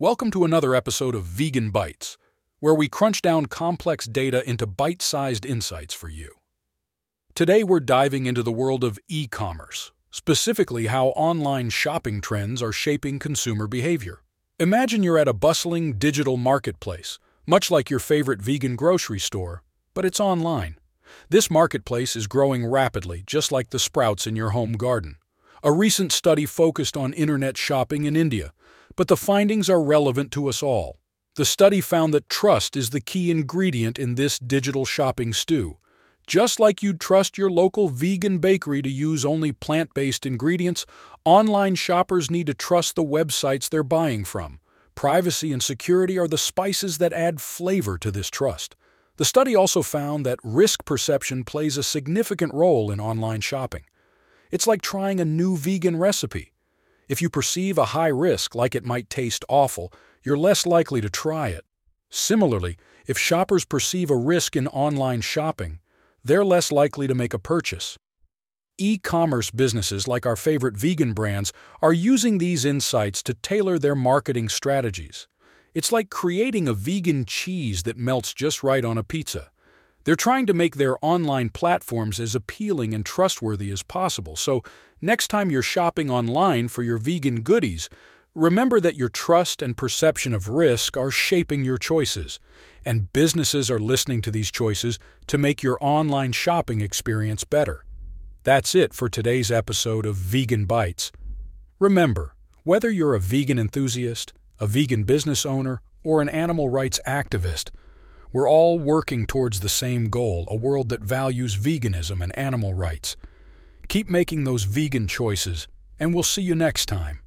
Welcome to another episode of Vegan Bytes, where we crunch down complex data into bite sized insights for you. Today, we're diving into the world of e commerce, specifically how online shopping trends are shaping consumer behavior. Imagine you're at a bustling digital marketplace, much like your favorite vegan grocery store, but it's online. This marketplace is growing rapidly, just like the sprouts in your home garden. A recent study focused on internet shopping in India, but the findings are relevant to us all. The study found that trust is the key ingredient in this digital shopping stew. Just like you'd trust your local vegan bakery to use only plant based ingredients, online shoppers need to trust the websites they're buying from. Privacy and security are the spices that add flavor to this trust. The study also found that risk perception plays a significant role in online shopping. It's like trying a new vegan recipe. If you perceive a high risk, like it might taste awful, you're less likely to try it. Similarly, if shoppers perceive a risk in online shopping, they're less likely to make a purchase. E commerce businesses like our favorite vegan brands are using these insights to tailor their marketing strategies. It's like creating a vegan cheese that melts just right on a pizza. They're trying to make their online platforms as appealing and trustworthy as possible, so next time you're shopping online for your vegan goodies, remember that your trust and perception of risk are shaping your choices, and businesses are listening to these choices to make your online shopping experience better. That's it for today's episode of Vegan Bytes. Remember, whether you're a vegan enthusiast, a vegan business owner, or an animal rights activist, we're all working towards the same goal a world that values veganism and animal rights. Keep making those vegan choices, and we'll see you next time.